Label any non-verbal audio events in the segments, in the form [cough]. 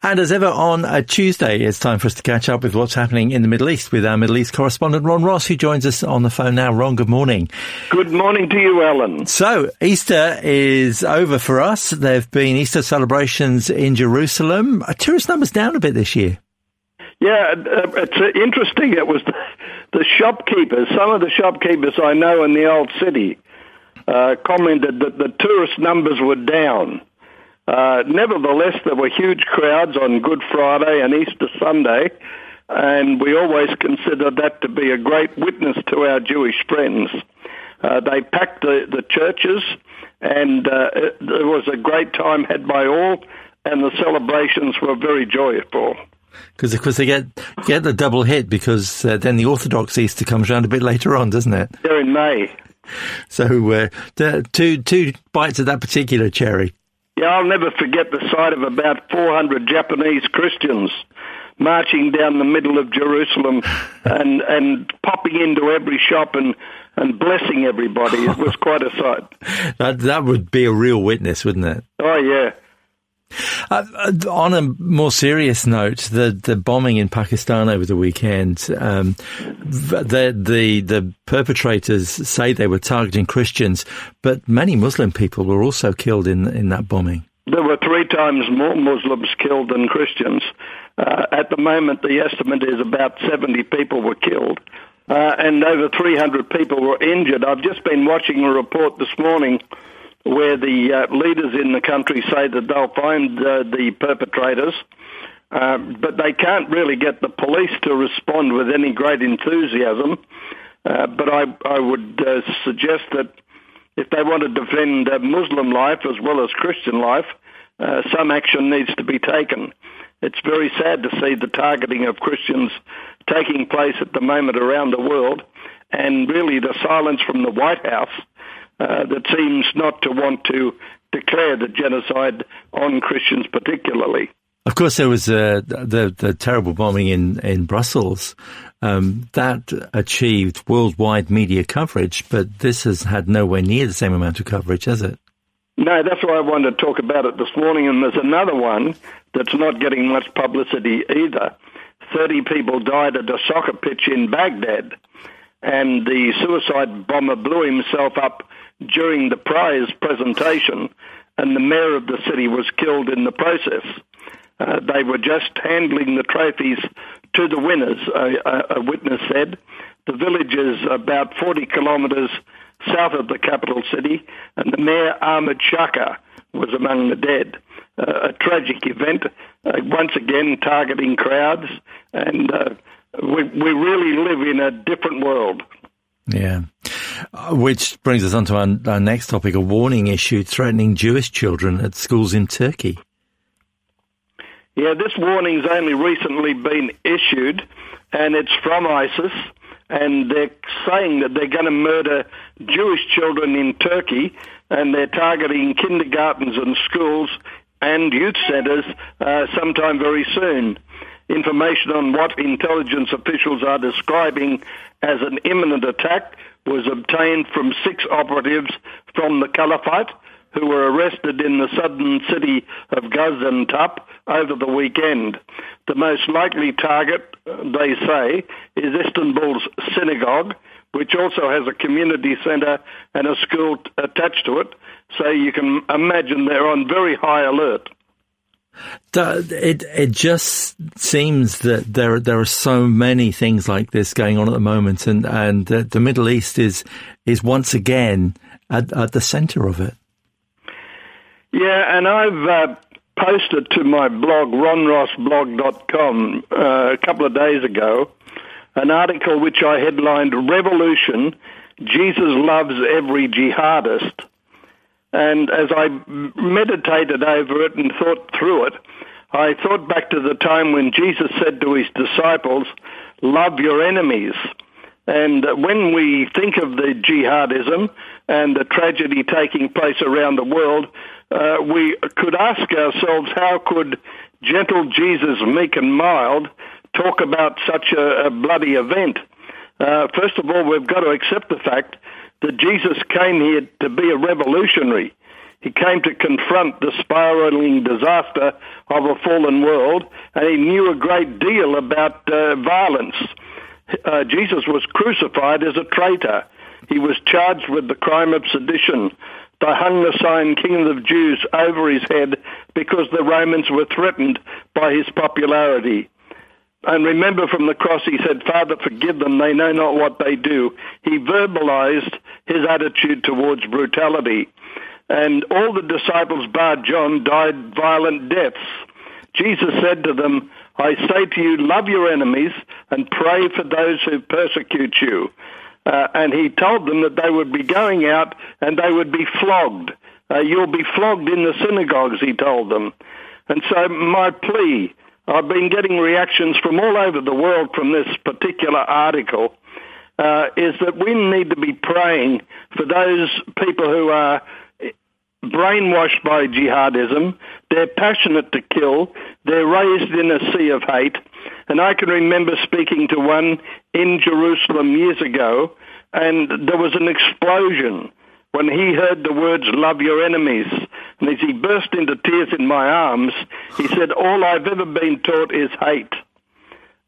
And as ever on a Tuesday, it's time for us to catch up with what's happening in the Middle East with our Middle East correspondent, Ron Ross, who joins us on the phone now. Ron, good morning. Good morning to you, Alan. So, Easter is over for us. There have been Easter celebrations in Jerusalem. Tourist numbers down a bit this year. Yeah, uh, it's uh, interesting. It was the, the, shopkeepers, some of the shopkeepers I know in the old city, uh, commented that the tourist numbers were down. Uh, nevertheless, there were huge crowds on Good Friday and Easter Sunday, and we always consider that to be a great witness to our Jewish friends. Uh, they packed the, the churches, and uh, it, there was a great time had by all, and the celebrations were very joyful because of course they get get the double hit because uh, then the Orthodox Easter comes around a bit later on, doesn't it? They're in May. So uh, two two bites of that particular cherry. Yeah, I'll never forget the sight of about 400 Japanese Christians marching down the middle of Jerusalem [laughs] and and popping into every shop and and blessing everybody. It was quite a sight. [laughs] that that would be a real witness, wouldn't it? Oh yeah. Uh, uh, on a more serious note, the, the bombing in Pakistan over the weekend, um, the, the, the perpetrators say they were targeting Christians, but many Muslim people were also killed in, in that bombing. There were three times more Muslims killed than Christians. Uh, at the moment, the estimate is about 70 people were killed. Uh, and over 300 people were injured. I've just been watching a report this morning where the uh, leaders in the country say that they'll find uh, the perpetrators, uh, but they can't really get the police to respond with any great enthusiasm. Uh, but I, I would uh, suggest that if they want to defend uh, Muslim life as well as Christian life, some action needs to be taken. It's very sad to see the targeting of Christians taking place at the moment around the world, and really the silence from the White House uh, that seems not to want to declare the genocide on Christians particularly. Of course, there was uh, the the terrible bombing in in Brussels um, that achieved worldwide media coverage, but this has had nowhere near the same amount of coverage, has it? No, that's why I wanted to talk about it this morning. And there's another one that's not getting much publicity either. Thirty people died at a soccer pitch in Baghdad, and the suicide bomber blew himself up during the prize presentation, and the mayor of the city was killed in the process. Uh, they were just handling the trophies to the winners, a, a, witness said. The village is about 40 kilometres south of the capital city, and the mayor, Ahmed Shaka, was among the dead. Uh, a tragic event, uh, once again targeting crowds, and uh, we, we really live in a different world. Yeah. Uh, which brings us on to our, our next topic a warning issued threatening Jewish children at schools in Turkey. Yeah, this warning's only recently been issued, and it's from ISIS, and they're saying that they're going to murder Jewish children in Turkey, and they're targeting kindergartens and schools and youth centres uh, sometime very soon. Information on what intelligence officials are describing as an imminent attack was obtained from six operatives from the Caliphate who were arrested in the southern city of Gaziantep over the weekend. The most likely target, they say, is Istanbul's synagogue, which also has a community centre and a school attached to it. So you can imagine they're on very high alert. It it just seems that there there are so many things like this going on at the moment, and and the Middle East is is once again at, at the centre of it. Yeah, and I've uh, posted to my blog ronrossblog.com uh, a couple of days ago an article which I headlined "Revolution: Jesus loves every jihadist." And as I meditated over it and thought through it, I thought back to the time when Jesus said to his disciples, Love your enemies. And when we think of the jihadism and the tragedy taking place around the world, uh, we could ask ourselves how could gentle Jesus, meek and mild, talk about such a, a bloody event? Uh, first of all, we've got to accept the fact that Jesus came here to be a revolutionary. He came to confront the spiraling disaster of a fallen world, and he knew a great deal about uh, violence. Uh, Jesus was crucified as a traitor. He was charged with the crime of sedition. They hung the sign King of the Jews over his head because the Romans were threatened by his popularity. And remember from the cross, he said, Father, forgive them. They know not what they do. He verbalized his attitude towards brutality. And all the disciples, bar John, died violent deaths. Jesus said to them, I say to you, love your enemies and pray for those who persecute you. Uh, and he told them that they would be going out and they would be flogged. Uh, you'll be flogged in the synagogues, he told them. And so my plea I've been getting reactions from all over the world from this particular article. Uh, is that we need to be praying for those people who are brainwashed by jihadism. They're passionate to kill. They're raised in a sea of hate. And I can remember speaking to one in Jerusalem years ago, and there was an explosion when he heard the words, love your enemies. And as he burst into tears in my arms, he said, all I've ever been taught is hate.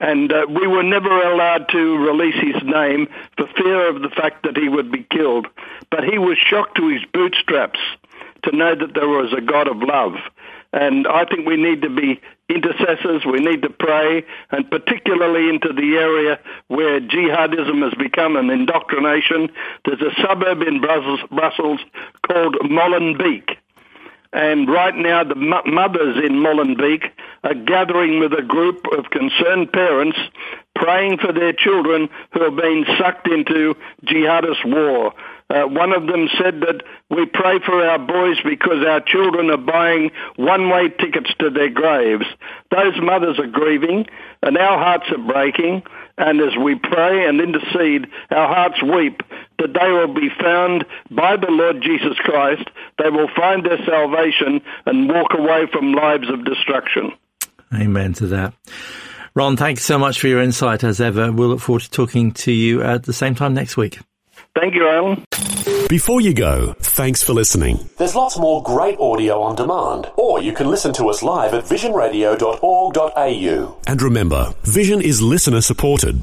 And uh, we were never allowed to release his name for fear of the fact that he would be killed. But he was shocked to his bootstraps to know that there was a God of love. And I think we need to be intercessors, we need to pray, and particularly into the area where jihadism has become an indoctrination. There's a suburb in Brussels, Brussels called Molenbeek. And right now, the mothers in Molenbeek are gathering with a group of concerned parents praying for their children who have been sucked into jihadist war. Uh, one of them said that we pray for our boys because our children are buying one-way tickets to their graves. Those mothers are grieving, and our hearts are breaking. And as we pray and intercede, our hearts weep that they will be found by the Lord Jesus Christ. They will find their salvation and walk away from lives of destruction. Amen to that. Ron, thanks so much for your insight as ever. We'll look forward to talking to you at the same time next week. Thank you, Alan. Before you go, thanks for listening. There's lots more great audio on demand, or you can listen to us live at visionradio.org.au. And remember, Vision is listener supported.